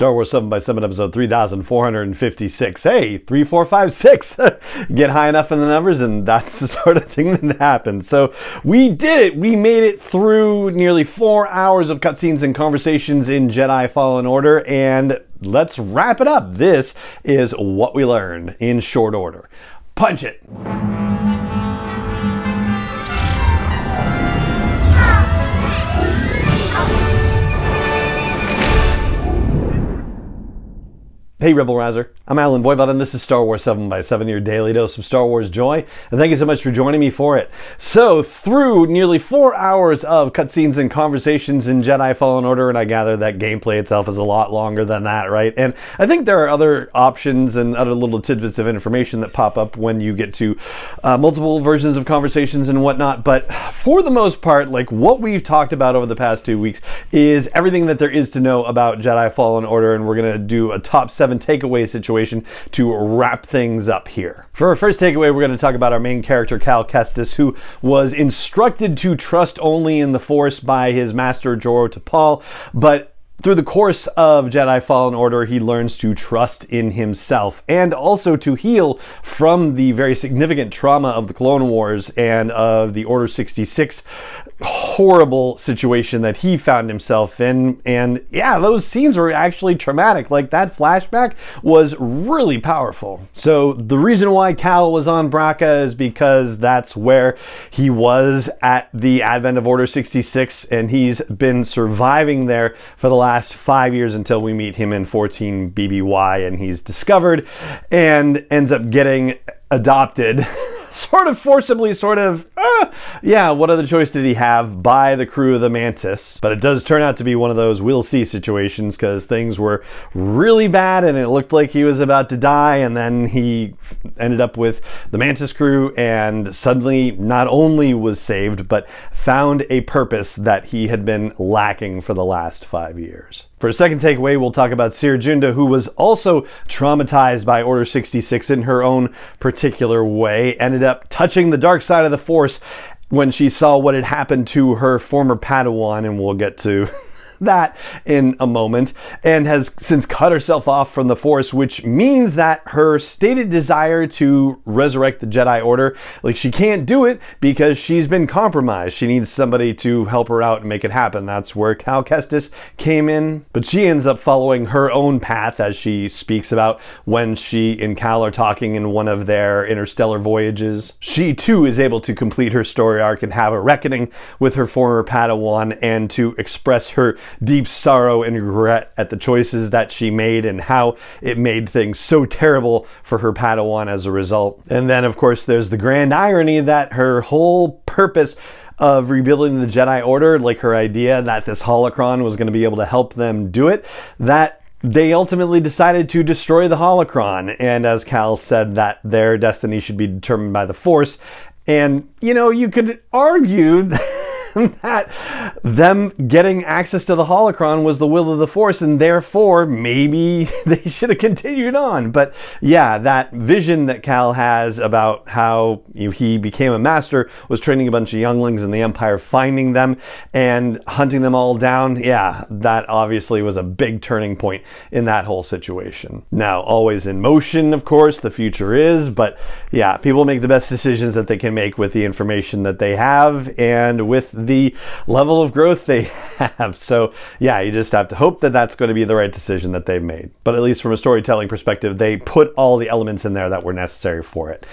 Star Wars 7 by 7 episode 3456. Hey, 3456. Get high enough in the numbers, and that's the sort of thing that happens. So we did it. We made it through nearly four hours of cutscenes and conversations in Jedi Fallen Order, and let's wrap it up. This is what we learned in short order. Punch it. Hey, Rebel Rouser. I'm Allen Voivod, and this is Star Wars 7 by 7 your daily dose of Star Wars joy. And thank you so much for joining me for it. So, through nearly four hours of cutscenes and conversations in Jedi Fallen Order, and I gather that gameplay itself is a lot longer than that, right? And I think there are other options and other little tidbits of information that pop up when you get to uh, multiple versions of conversations and whatnot. But for the most part, like what we've talked about over the past two weeks is everything that there is to know about Jedi Fallen Order, and we're going to do a top seven takeaway situation to wrap things up here. For our first takeaway, we're going to talk about our main character, Cal Kestis, who was instructed to trust only in the Force by his master, Jaro Tapal, but through the course of Jedi Fallen Order, he learns to trust in himself and also to heal from the very significant trauma of the Clone Wars and of the Order 66 horrible situation that he found himself in. And yeah, those scenes were actually traumatic. Like that flashback was really powerful. So the reason why Cal was on Bracca is because that's where he was at the advent of Order 66, and he's been surviving there for the last five years until we meet him in 14 BBY, and he's discovered and ends up getting adopted. sort of forcibly, sort of, yeah, what other choice did he have by the crew of the Mantis? But it does turn out to be one of those we'll see situations because things were really bad and it looked like he was about to die. And then he ended up with the Mantis crew and suddenly not only was saved, but found a purpose that he had been lacking for the last five years. For a second takeaway, we'll talk about Cere Junda, who was also traumatized by Order 66 in her own particular way, ended up touching the dark side of the Force when she saw what had happened to her former Padawan, and we'll get to that in a moment, and has since cut herself off from the Force, which means that her stated desire to resurrect the Jedi Order, like she can't do it because she's been compromised. She needs somebody to help her out and make it happen. That's where Cal Kestis came in, but she ends up following her own path as she speaks about when she and Cal are talking in one of their interstellar voyages. She too is able to complete her story arc and have a reckoning with her former Padawan and to express her deep sorrow and regret at the choices that she made and how it made things so terrible for her Padawan as a result. And then, of course, there's the grand irony that her whole purpose of rebuilding the Jedi Order, like her idea that this holocron was going to be able to help them do it, that they ultimately decided to destroy the holocron. And as Cal said, that their destiny should be determined by the Force. And, you know, you could argue that them getting access to the holocron was the will of the Force, and therefore maybe they should have continued on. But yeah, that vision that Cal has about how he became a master was training a bunch of younglings in the Empire, finding them and hunting them all down. Yeah, that obviously was a big turning point in that whole situation. Now, always in motion, of course, the future is, but yeah, people make the best decisions that they can make with the information that they have and with the level of growth they have. So, yeah, you just have to hope that that's going to be the right decision that they've made. But at least from a storytelling perspective, they put all the elements in there that were necessary for it.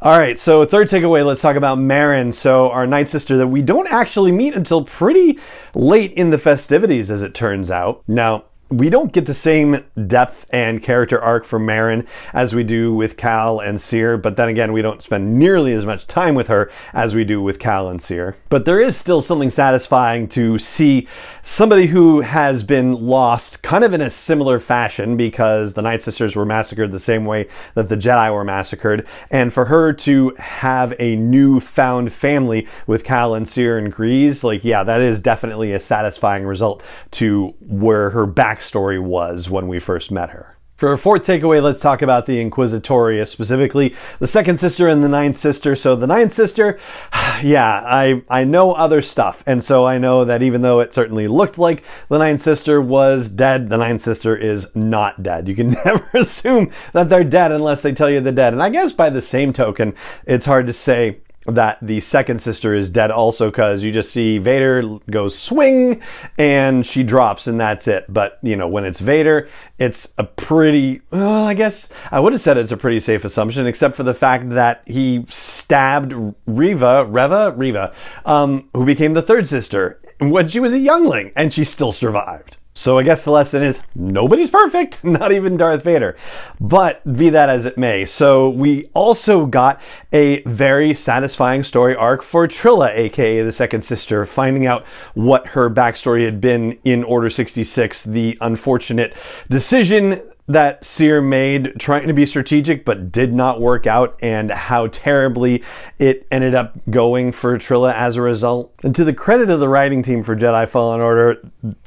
All right, so third takeaway, let's talk about Merrin. So, our Night Sister that we don't actually meet until pretty late in the festivities, as it turns out. Now, we don't get the same depth and character arc for Merrin as we do with Cal and Cere, but then again, we don't spend nearly as much time with her as we do with Cal and Cere. But there is still something satisfying to see somebody who has been lost kind of in a similar fashion because the Night Sisters were massacred the same way that the Jedi were massacred, and for her to have a new found family with Cal and Cere and Greez, like, yeah, that is definitely a satisfying result to where her back backstory was when we first met her. For our fourth takeaway, let's talk about the Inquisitorius, specifically the second sister and the ninth sister. So the ninth sister, yeah, I, I know other stuff. And so I know that even though it certainly looked like the ninth sister was dead, the ninth sister is not dead. You can never assume that they're dead unless they tell you they're dead. And I guess by the same token, it's hard to say that the second sister is dead also because you just see Vader goes swing and she drops and that's it. But you know, when it's Vader, it's a pretty, well, I guess I would have said it's a pretty safe assumption, except for the fact that he stabbed Reva, Reva, Reva, um, who became the third sister when she was a youngling and she still survived. So I guess the lesson is nobody's perfect, not even Darth Vader. But be that as it may. So we also got a very satisfying story arc for Trilla, aka the second sister, finding out what her backstory had been in Order 66, the unfortunate decision that Cere made trying to be strategic but did not work out and how terribly it ended up going for Trilla as a result. And to the credit of the writing team for Jedi Fallen Order,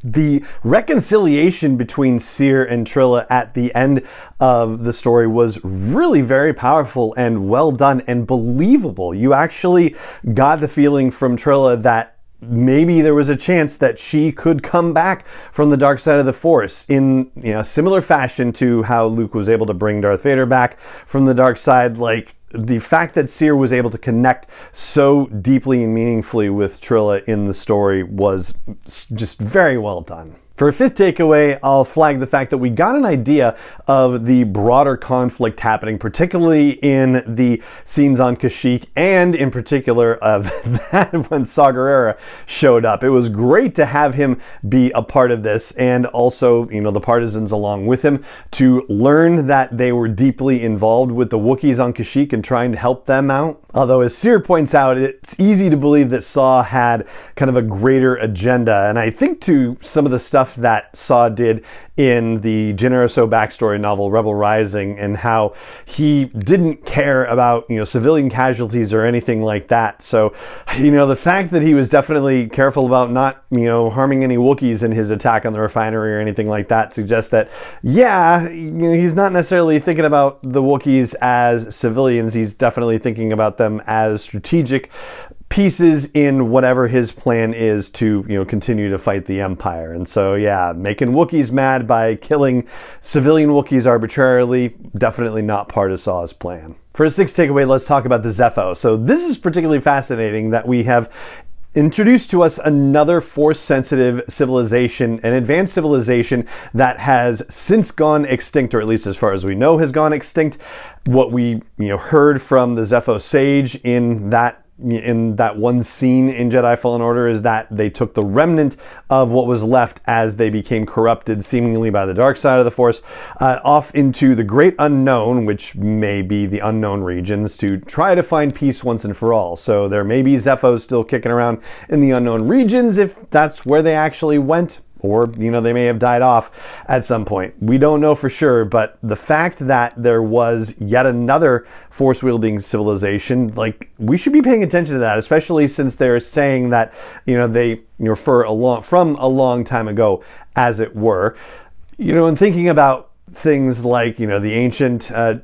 the reconciliation between Cere and Trilla at the end of the story was really very powerful and well done and believable. You actually got the feeling from Trilla that maybe there was a chance that she could come back from the dark side of the force in you know similar fashion to how Luke was able to bring Darth Vader back from the dark side like the fact that Cere was able to connect so deeply and meaningfully with Trilla in the story was just very well done. For a fifth takeaway, I'll flag the fact that we got an idea of the broader conflict happening, particularly in the scenes on Kashyyyk, and in particular of that when Saw Gerrera showed up. It was great to have him be a part of this, and also, you know, the partisans along with him to learn that they were deeply involved with the Wookiees on Kashyyyk and trying to help them out. Although, as Cere points out, it's easy to believe that Saw had kind of a greater agenda, and I think to some of the stuff stuff that Saw did in the Jyn Erso backstory novel Rebel Rising and how he didn't care about, you know, civilian casualties or anything like that. So, you know, the fact that he was definitely careful about not, you know, harming any Wookiees in his attack on the refinery or anything like that suggests that, yeah, you know, he's not necessarily thinking about the Wookiees as civilians. He's definitely thinking about them as strategic pieces in whatever his plan is to you know continue to fight the empire. And so yeah making wookiees mad by killing civilian wookiees arbitrarily definitely not part of saw's plan. For a sixth takeaway let's talk about the zeffo so this is particularly fascinating that we have introduced to us another force sensitive civilization, an advanced civilization that has since gone extinct, or at least as far as we know has gone extinct. What we you know heard from the Zeffo sage in that in that one scene in Jedi Fallen Order is that they took the remnant of what was left as they became corrupted seemingly by the dark side of the Force uh, off into the great unknown, which may be the unknown regions, to try to find peace once and for all. So there may be Zeffos still kicking around in the unknown regions if that's where they actually went or you know they may have died off at some point. We don't know for sure but the fact that there was yet another force wielding civilization like we should be paying attention to that especially since they're saying that you know they refer a long from a long time ago as it were. You know and thinking about things like you know the ancient uh,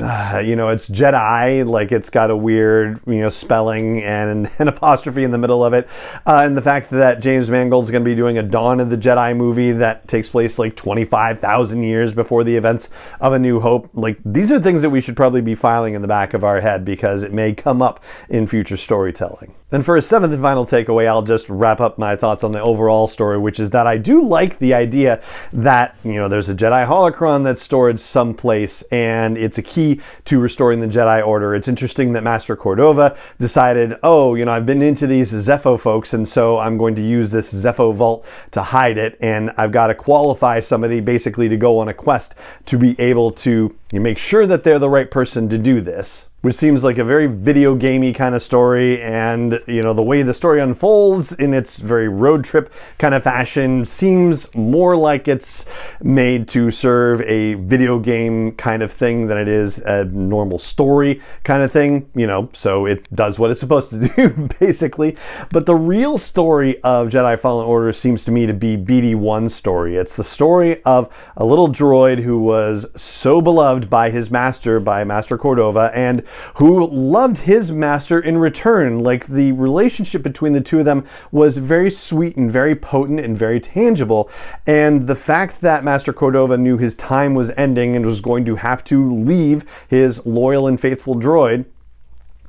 uh, you know, it's Je'daii, like it's got a weird, you know, spelling and an apostrophe in the middle of it. Uh, and the fact that James Mangold's going to be doing a Dawn of the Jedi movie that takes place like 25,000 years before the events of A New Hope. Like, these are things that we should probably be filing in the back of our head because it may come up in future storytelling. Then, for a seventh and final takeaway, I'll just wrap up my thoughts on the overall story, which is that I do like the idea that, you know, there's a Jedi holocron that's stored someplace and it's a key to restoring the Jedi Order. It's interesting that Master Cordova decided, oh, you know, I've been into these Zeffo folks, and so I'm going to use this Zeffo vault to hide it, and I've got to qualify somebody basically to go on a quest to be able to you make sure that they're the right person to do this. Which seems like a very video gamey kind of story and you know the way the story unfolds in its very road trip kind of fashion seems more like it's made to serve a video game kind of thing than it is a normal story kind of thing you know so it does what it's supposed to do basically. But the real story of Jedi Fallen Order seems to me to be BD1's story. It's the story of a little droid who was so beloved by his master by Master Cordova and who loved his master in return. Like the relationship between the two of them was very sweet and very potent and very tangible. And the fact that Master Cordova knew his time was ending and was going to have to leave his loyal and faithful droid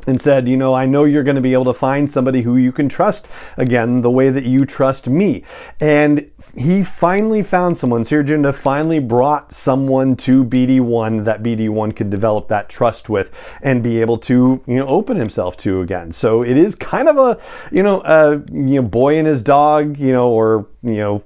and said, You know, I know you're going to be able to find somebody who you can trust again the way that you trust me. And he finally found someone. Cere Junda finally brought someone to BD1 that BD1 could develop that trust with and be able to, you know, open himself to again. So it is kind of a, you know, a you know, boy and his dog, you know, or, you know,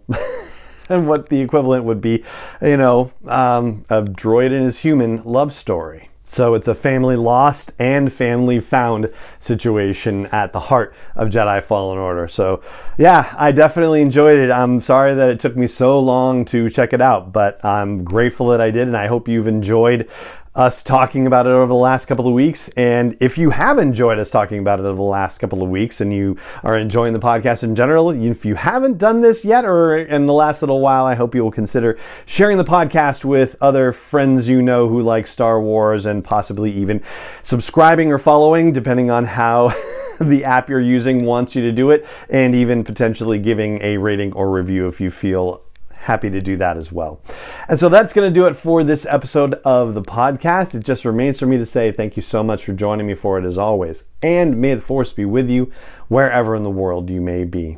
and what the equivalent would be, you know, um, a droid and his human love story. So it's a family lost and family found situation at the heart of Jedi Fallen Order. So yeah, I definitely enjoyed it. I'm sorry that it took me so long to check it out, but I'm grateful that I did, and I hope you've enjoyed us talking about it over the last couple of weeks. And if you have enjoyed us talking about it over the last couple of weeks and you are enjoying the podcast in general, if you haven't done this yet or in the last little while, I hope you will consider sharing the podcast with other friends you know who like Star Wars and possibly even subscribing or following, depending on how. the app you're using wants you to do it, and even potentially giving a rating or review if you feel happy to do that as well. And so that's going to do it for this episode of the podcast. It just remains for me to say thank you so much for joining me for it as always. And may the force be with you wherever in the world you may be.